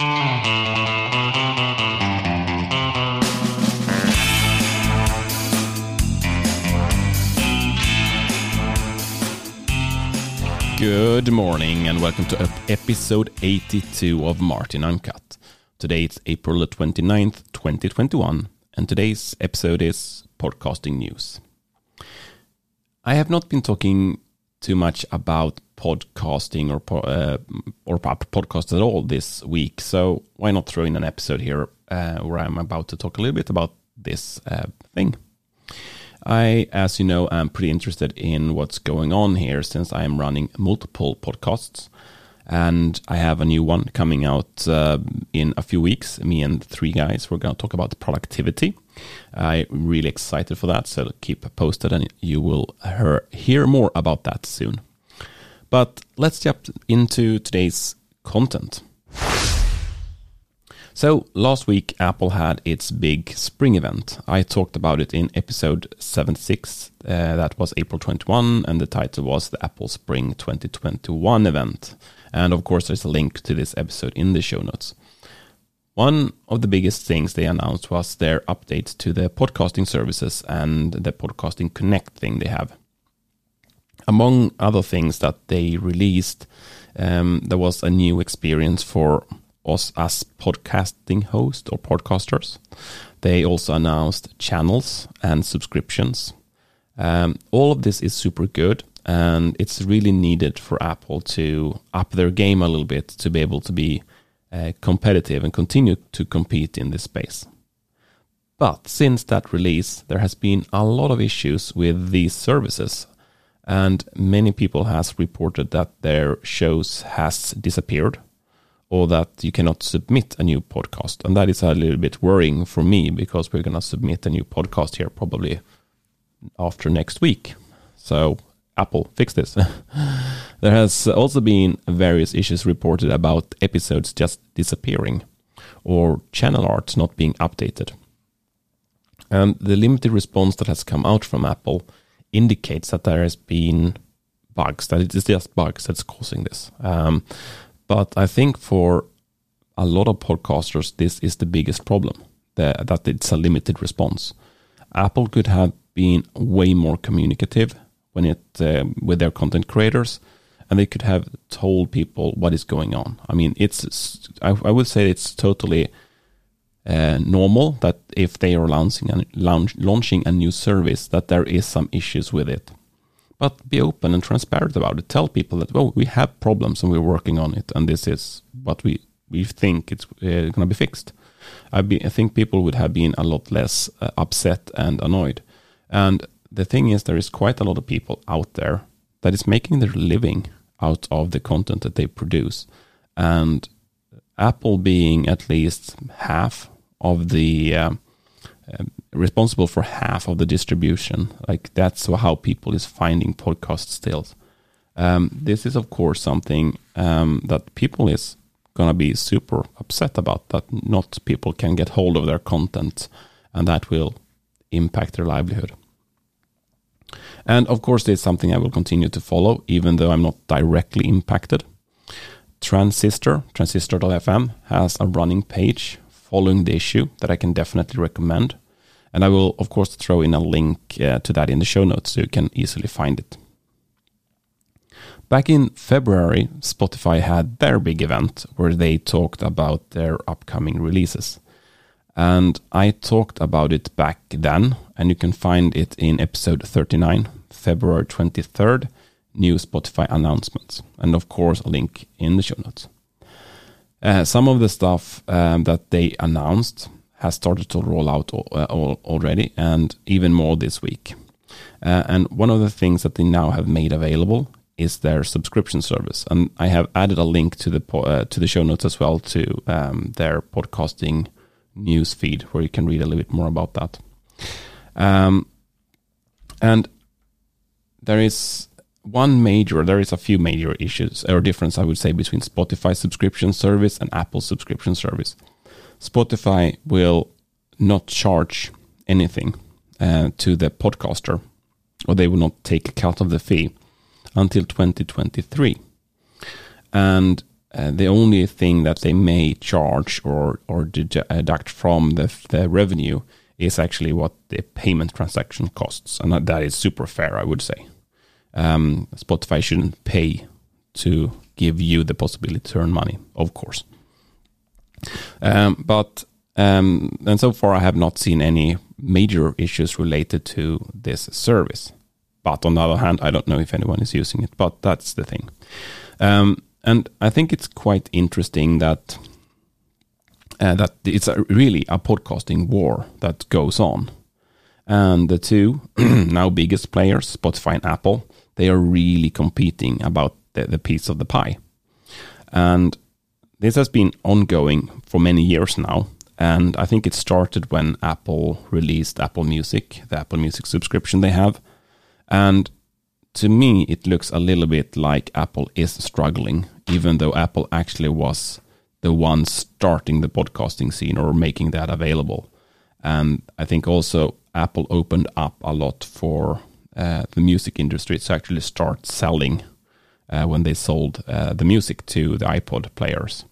Good morning and welcome to episode 82 of Martin Uncut. Today it's April the 29th, 2021, and today's episode is podcasting news. I have not been talking too much about podcasting or uh, or podcast at all this week, so why not throw in an episode here uh, where I'm about to talk a little bit about this uh, thing. I, as you know, am pretty interested in what's going on here since I am running multiple podcasts. And I have a new one coming out uh, in a few weeks. Me and three guys, we're going to talk about productivity. I'm really excited for that. So keep posted and you will hear more about that soon. But let's jump into today's content. So, last week Apple had its big spring event. I talked about it in episode 76, uh, that was April 21, and the title was the Apple Spring 2021 event. And of course, there's a link to this episode in the show notes. One of the biggest things they announced was their update to the podcasting services and the Podcasting Connect thing they have. Among other things that they released, um, there was a new experience for us as podcasting hosts or podcasters. They also announced channels and subscriptions. Um, all of this is super good, and it's really needed for Apple to up their game a little bit to be able to be uh, competitive and continue to compete in this space. But since that release, there has been a lot of issues with these services, and many people has reported that their shows has disappeared or that you cannot submit a new podcast. And that is a little bit worrying for me because we're going to submit a new podcast here probably after next week. So, Apple, fix this. there has also been various issues reported about episodes just disappearing or channel art not being updated. And the limited response that has come out from Apple indicates that there has been bugs, that it is just bugs that's causing this. Um, but I think for a lot of podcasters, this is the biggest problem that, that it's a limited response. Apple could have been way more communicative when it uh, with their content creators, and they could have told people what is going on. I mean, it's I, I would say it's totally uh, normal that if they are launching a, launch, launching a new service, that there is some issues with it but be open and transparent about it. Tell people that well, we have problems and we're working on it, and this is what we we think it's uh, going to be fixed. I, be, I, think people would have been a lot less uh, upset and annoyed. And the thing is, there is quite a lot of people out there that is making their living out of the content that they produce, and Apple being at least half of the uh, responsible for half of the distribution. Like that's how people is finding podcast still. Um, this is of course something um, that people is gonna be super upset about. That not people can get hold of their content, and that will impact their livelihood. And of course, is something I will continue to follow, even though I'm not directly impacted. Transistor, transistor.fm, has a running page following the issue that I can definitely recommend. And I will, of course, throw in a link uh, to that in the show notes so you can easily find it. Back in February, Spotify had their big event where they talked about their upcoming releases. And I talked about it back then, and you can find it in episode 39, February 23rd, new Spotify announcements. And of course, a link in the show notes. Uh, some of the stuff um, that they announced has started to roll out uh, already, and even more this week. Uh, and one of the things that they now have made available is their subscription service, and I have added a link to the uh, to the show notes as well to um, their podcasting news feed, where you can read a little bit more about that. Um, and there is one major, there is a few major issues or difference, I would say, between Spotify subscription service and Apple subscription service. Spotify will not charge anything uh, to the podcaster, or they will not take a cut of the fee until 2023. And uh, the only thing that they may charge or or deduct from the the revenue is actually what the payment transaction costs, and that is super fair, I would say. Um, Spotify shouldn't pay to give you the possibility to earn money, of course. Um, but um, and so far, I have not seen any major issues related to this service. But on the other hand, I don't know if anyone is using it. But that's the thing. Um, and I think it's quite interesting that uh, that it's a, really a podcasting war that goes on, and the two now biggest players, Spotify and Apple, they are really competing about the, the piece of the pie, and this has been ongoing for many years now. And I think it started when Apple released Apple Music, the Apple Music subscription they have. And to me, it looks a little bit like Apple is struggling, even though Apple actually was the one starting the podcasting scene or making that available. And I think also Apple opened up a lot for the music industry to actually start selling uh, when they sold uh, the music to the iPod players.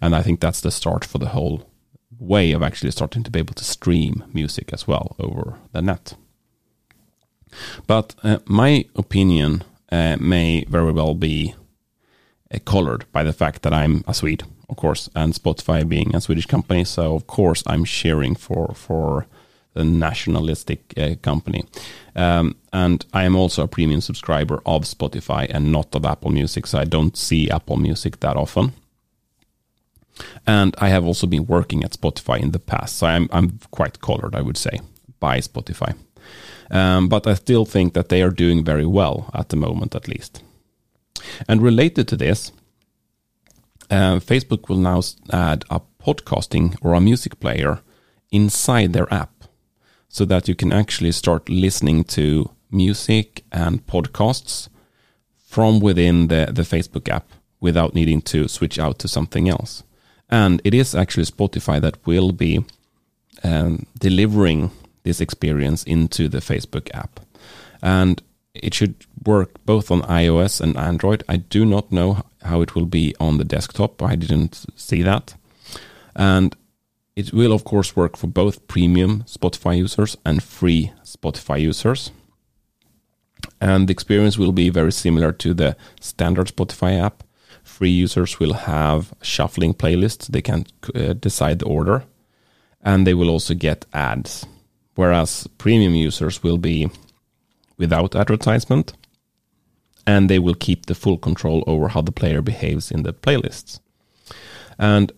And I think that's the start for the whole way of actually starting to be able to stream music as well over the net. But uh, my opinion uh, may very well be uh, colored by the fact that I'm a Swede, of course, and Spotify being a Swedish company. So of course I'm cheering for for the nationalistic uh, company. Um, and I am also a premium subscriber of Spotify and not of Apple Music, so I don't see Apple Music that often. And I have also been working at Spotify in the past, so I'm I'm quite colored, I would say, by Spotify. Um, but I still think that they are doing very well at the moment, at least. And related to this, uh, Facebook will now add a podcasting or a music player inside their app so that you can actually start listening to music and podcasts from within the, the Facebook app without needing to switch out to something else. And it is actually Spotify that will be um, delivering this experience into the Facebook app. And it should work both on iOS and Android. I do not know how it will be on the desktop. I didn't see that. And it will, of course, work for both premium Spotify users and free Spotify users. And the experience will be very similar to the standard Spotify app. Free users will have shuffling playlists, they can uh, decide the order, and they will also get ads whereas premium users will be without advertisement and they will keep the full control over how the player behaves in the playlists. And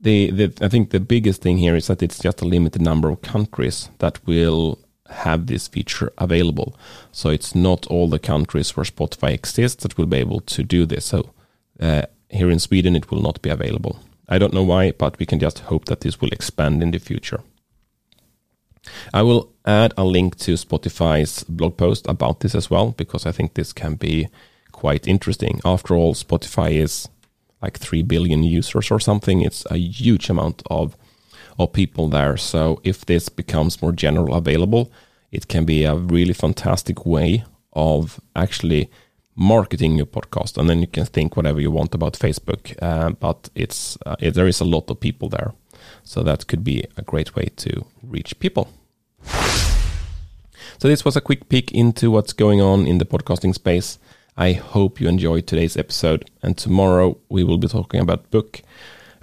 the, the I think the biggest thing here is that it's just a limited number of countries that will have this feature available. So it's not all the countries where Spotify exists that will be able to do this. So uh, here in Sweden, it will not be available. I don't know why, but we can just hope that this will expand in the future. I will add a link to Spotify's blog post about this as well, because I think this can be quite interesting. After all, Spotify is like 3 billion users or something. It's a huge amount of, of people there. So if this becomes more general available, it can be a really fantastic way of actually marketing your podcast. And then you can think whatever you want about Facebook, uh, but it's uh, it, there is a lot of people there. So that could be a great way to reach people. So this was a quick peek into what's going on in the podcasting space. I hope you enjoyed today's episode, and tomorrow we will be talking about book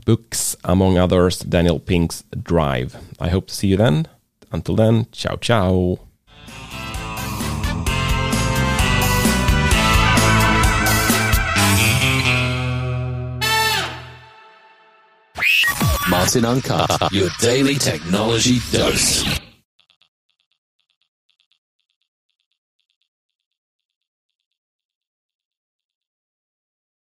books, among others, Daniel Pink's Drive. I hope to see you then. Until then, ciao ciao. Martin Uncut, your daily technology dose.